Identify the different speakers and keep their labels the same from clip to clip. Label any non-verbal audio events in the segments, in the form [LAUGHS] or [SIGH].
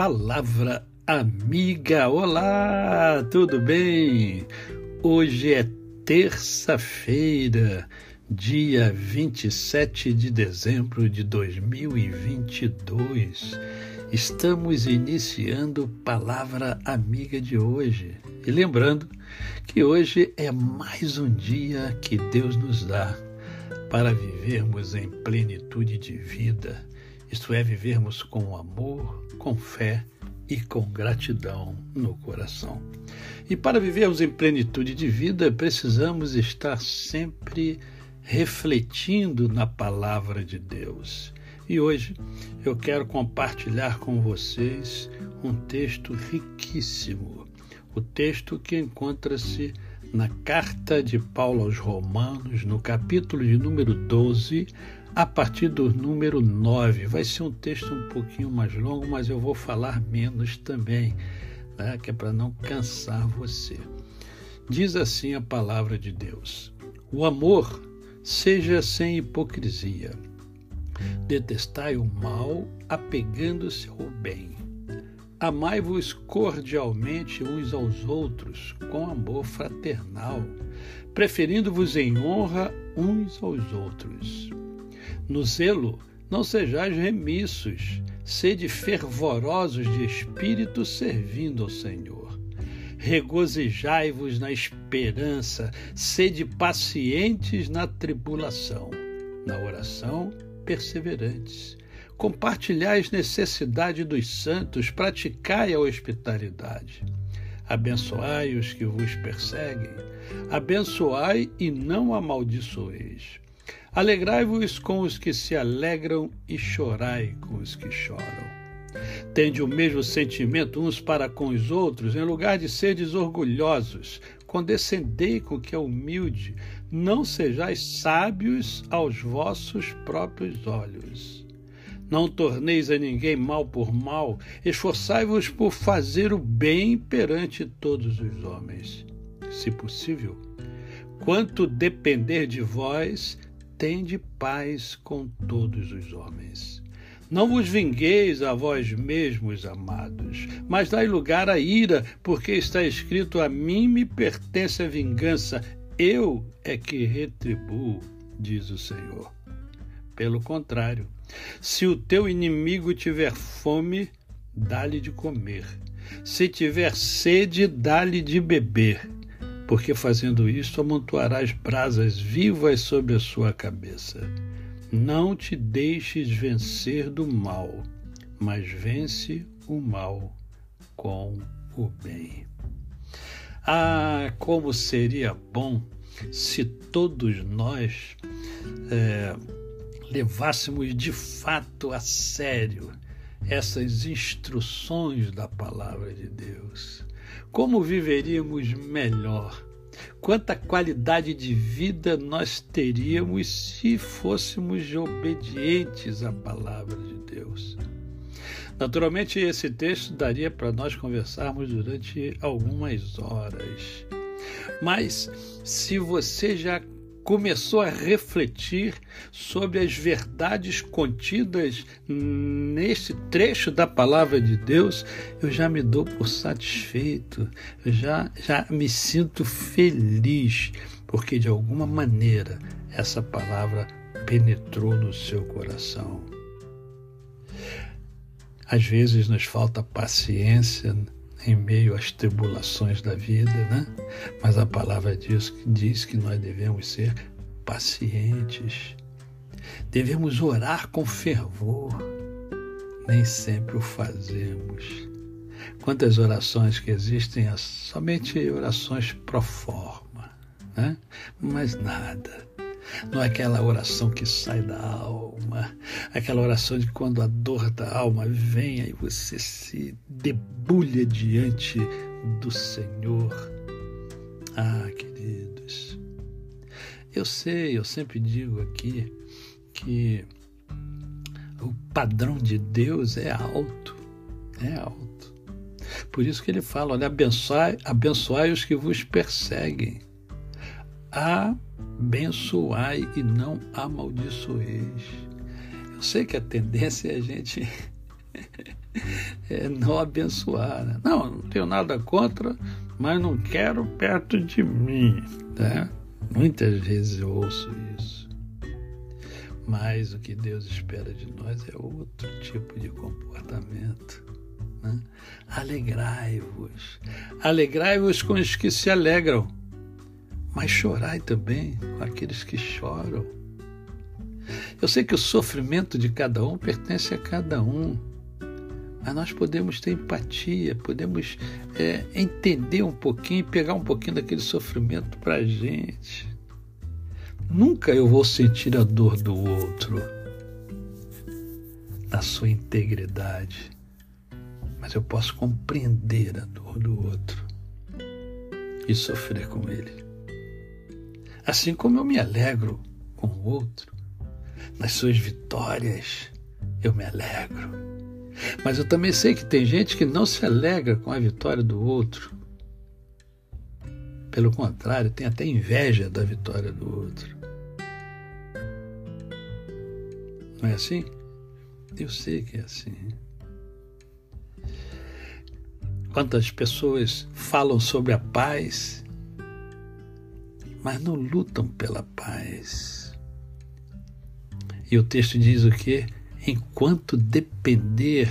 Speaker 1: Palavra Amiga. Olá, tudo bem? Hoje é terça-feira, dia 27 de dezembro de 2022. Estamos iniciando Palavra Amiga de hoje. E lembrando que hoje é mais um dia que Deus nos dá para vivermos em plenitude de vida, isto é, vivermos com amor, com fé e com gratidão no coração. E para vivermos em plenitude de vida, precisamos estar sempre refletindo na palavra de Deus. E hoje eu quero compartilhar com vocês um texto riquíssimo, o texto que encontra-se na carta de Paulo aos Romanos, no capítulo de número 12, a partir do número 9. Vai ser um texto um pouquinho mais longo, mas eu vou falar menos também, né? que é para não cansar você. Diz assim a palavra de Deus: O amor seja sem hipocrisia. Detestai o mal, apegando-se ao bem. Amai-vos cordialmente uns aos outros, com amor fraternal, preferindo-vos em honra uns aos outros. No zelo, não sejais remissos, sede fervorosos de espírito, servindo ao Senhor. Regozijai-vos na esperança, sede pacientes na tribulação, na oração, perseverantes Compartilhai as necessidades dos santos, praticai a hospitalidade. Abençoai os que vos perseguem, abençoai e não amaldiçoeis. Alegrai-vos com os que se alegram e chorai com os que choram. Tende o mesmo sentimento uns para com os outros, em lugar de seres orgulhosos. Condescendei com o que é humilde, não sejais sábios aos vossos próprios olhos. Não torneis a ninguém mal por mal, esforçai-vos por fazer o bem perante todos os homens. Se possível, quanto depender de vós, tende paz com todos os homens. Não vos vingueis a vós mesmos, amados, mas dai lugar à ira, porque está escrito: A mim me pertence a vingança, eu é que retribuo, diz o Senhor. Pelo contrário, se o teu inimigo tiver fome, dá-lhe de comer. Se tiver sede, dá-lhe de beber, porque fazendo isto amontoarás brasas vivas sobre a sua cabeça. Não te deixes vencer do mal, mas vence o mal com o bem. Ah, como seria bom se todos nós é, levássemos de fato a sério essas instruções da palavra de Deus, como viveríamos melhor? Quanta qualidade de vida nós teríamos se fôssemos obedientes à palavra de Deus? Naturalmente, esse texto daria para nós conversarmos durante algumas horas. Mas se você já começou a refletir sobre as verdades contidas neste trecho da palavra de Deus, eu já me dou por satisfeito, eu já, já me sinto feliz, porque de alguma maneira essa palavra penetrou no seu coração. Às vezes nos falta paciência em meio às tribulações da vida, né? Mas a palavra diz, diz que nós devemos ser pacientes, devemos orar com fervor. Nem sempre o fazemos. Quantas orações que existem, somente orações pro forma, né? Mas nada não é aquela oração que sai da alma, aquela oração de quando a dor da alma vem e você se debulha diante do Senhor. Ah, queridos, eu sei, eu sempre digo aqui que o padrão de Deus é alto, é alto. Por isso que ele fala, olha, abençoai, abençoai os que vos perseguem. Abençoai e não amaldiçoeis. Eu sei que a tendência é a gente [LAUGHS] é não abençoar. Né? Não, não tenho nada contra, mas não quero perto de mim. Né? Muitas vezes eu ouço isso. Mas o que Deus espera de nós é outro tipo de comportamento. Né? Alegrai-vos. Alegrai-vos com os que se alegram, mas chorai também com aqueles que choram. Eu sei que o sofrimento de cada um pertence a cada um, mas nós podemos ter empatia, podemos é, entender um pouquinho, pegar um pouquinho daquele sofrimento para a gente. Nunca eu vou sentir a dor do outro na sua integridade, mas eu posso compreender a dor do outro e sofrer com ele. Assim como eu me alegro com o outro, nas suas vitórias eu me alegro mas eu também sei que tem gente que não se alegra com a vitória do outro. Pelo contrário, tem até inveja da vitória do outro. Não é assim? Eu sei que é assim. Quantas pessoas falam sobre a paz, mas não lutam pela paz. E o texto diz o quê? enquanto depender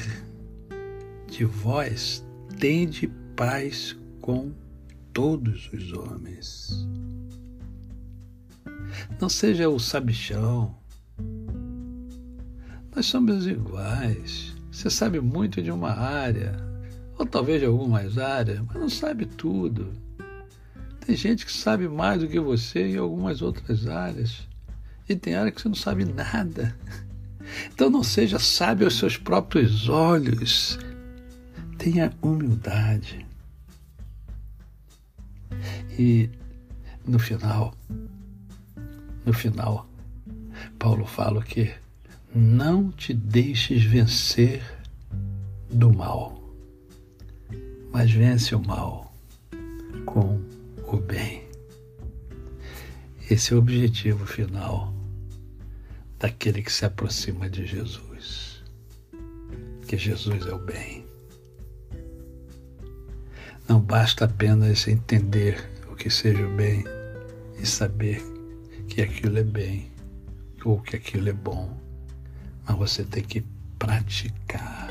Speaker 1: de vós, tende paz com todos os homens. Não seja o sabichão. Nós somos iguais. Você sabe muito de uma área, ou talvez de algumas áreas, mas não sabe tudo. Tem gente que sabe mais do que você em algumas outras áreas. E tem área que você não sabe nada. Então não seja sábio aos seus próprios olhos. Tenha humildade. E no final, no final, Paulo fala que não te deixes vencer do mal, mas vence o mal com o bem. Esse é o objetivo final daquele que se aproxima de Jesus. Que Jesus é o bem. Não basta apenas entender o que seja o bem e saber que aquilo é bem ou que aquilo é bom, mas você tem que praticar.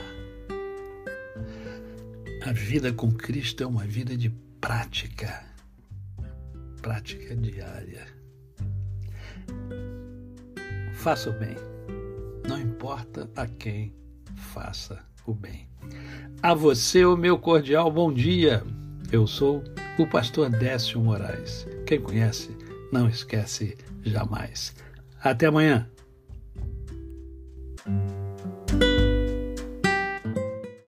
Speaker 1: A vida com Cristo é uma vida de prática, prática diária Faça o bem. Não importa a quem faça o bem. A você, o meu cordial bom dia. Eu sou o pastor Décio Moraes. Quem conhece, não esquece jamais. Até amanhã.